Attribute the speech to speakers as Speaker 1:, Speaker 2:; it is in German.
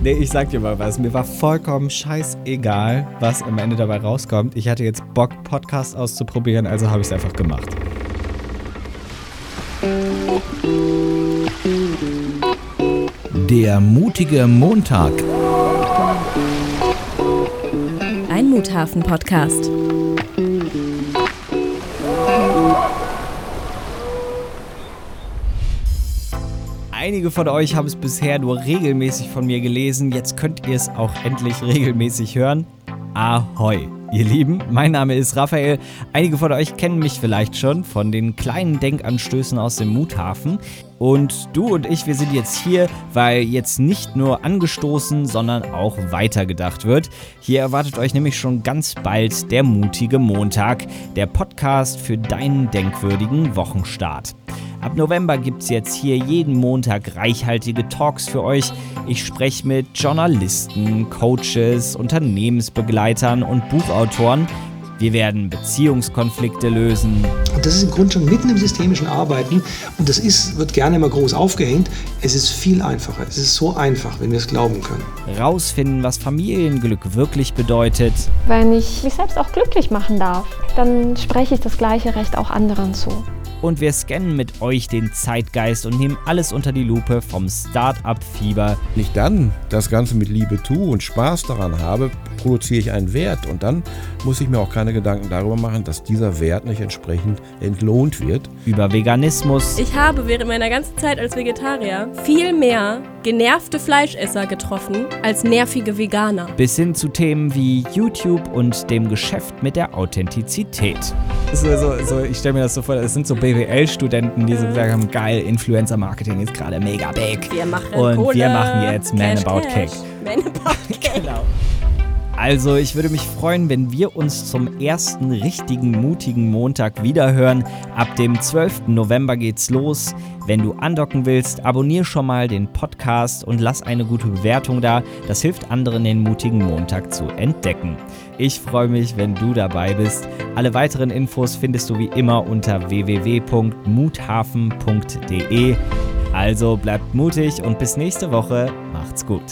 Speaker 1: Nee, ich sag dir mal was. Mir war vollkommen scheißegal, was am Ende dabei rauskommt. Ich hatte jetzt Bock, Podcast auszuprobieren, also habe ich es einfach gemacht.
Speaker 2: Der mutige Montag.
Speaker 3: Ein Muthafen-Podcast.
Speaker 1: Einige von euch haben es bisher nur regelmäßig von mir gelesen. Jetzt könnt ihr es auch endlich regelmäßig hören. Ahoi! Ihr Lieben, mein Name ist Raphael. Einige von euch kennen mich vielleicht schon von den kleinen Denkanstößen aus dem Muthafen. Und du und ich, wir sind jetzt hier, weil jetzt nicht nur angestoßen, sondern auch weitergedacht wird. Hier erwartet euch nämlich schon ganz bald der mutige Montag, der Podcast für deinen denkwürdigen Wochenstart. Ab November gibt es jetzt hier jeden Montag reichhaltige Talks für euch. Ich spreche mit Journalisten, Coaches, Unternehmensbegleitern und Buchautoren. Wir werden Beziehungskonflikte lösen.
Speaker 4: Und das ist im Grunde schon mitten im systemischen Arbeiten und das ist, wird gerne immer groß aufgehängt. Es ist viel einfacher. Es ist so einfach, wenn wir es glauben können.
Speaker 1: Rausfinden, was Familienglück wirklich bedeutet.
Speaker 5: Wenn ich mich selbst auch glücklich machen darf, dann spreche ich das gleiche Recht auch anderen zu
Speaker 1: und wir scannen mit euch den Zeitgeist und nehmen alles unter die Lupe vom Start-up-Fieber.
Speaker 6: Wenn ich dann das Ganze mit Liebe tue und Spaß daran habe, produziere ich einen Wert und dann muss ich mir auch keine Gedanken darüber machen, dass dieser Wert nicht entsprechend entlohnt wird.
Speaker 1: Über Veganismus.
Speaker 7: Ich habe während meiner ganzen Zeit als Vegetarier viel mehr genervte Fleischesser getroffen als nervige Veganer.
Speaker 1: Bis hin zu Themen wie YouTube und dem Geschäft mit der Authentizität. So, so, so, ich stelle mir das so vor, es sind so BWL-Studenten, die so sagen, geil, Influencer-Marketing ist gerade mega big.
Speaker 7: Wir machen
Speaker 1: Und
Speaker 7: Kohle,
Speaker 1: wir machen jetzt Man
Speaker 7: Cash,
Speaker 1: About
Speaker 7: Cash.
Speaker 1: Cake. Also, ich würde mich freuen, wenn wir uns zum ersten richtigen, mutigen Montag wiederhören. Ab dem 12. November geht's los. Wenn du andocken willst, abonnier schon mal den Podcast und lass eine gute Bewertung da. Das hilft anderen, den mutigen Montag zu entdecken. Ich freue mich, wenn du dabei bist. Alle weiteren Infos findest du wie immer unter www.muthafen.de. Also bleibt mutig und bis nächste Woche. Macht's gut.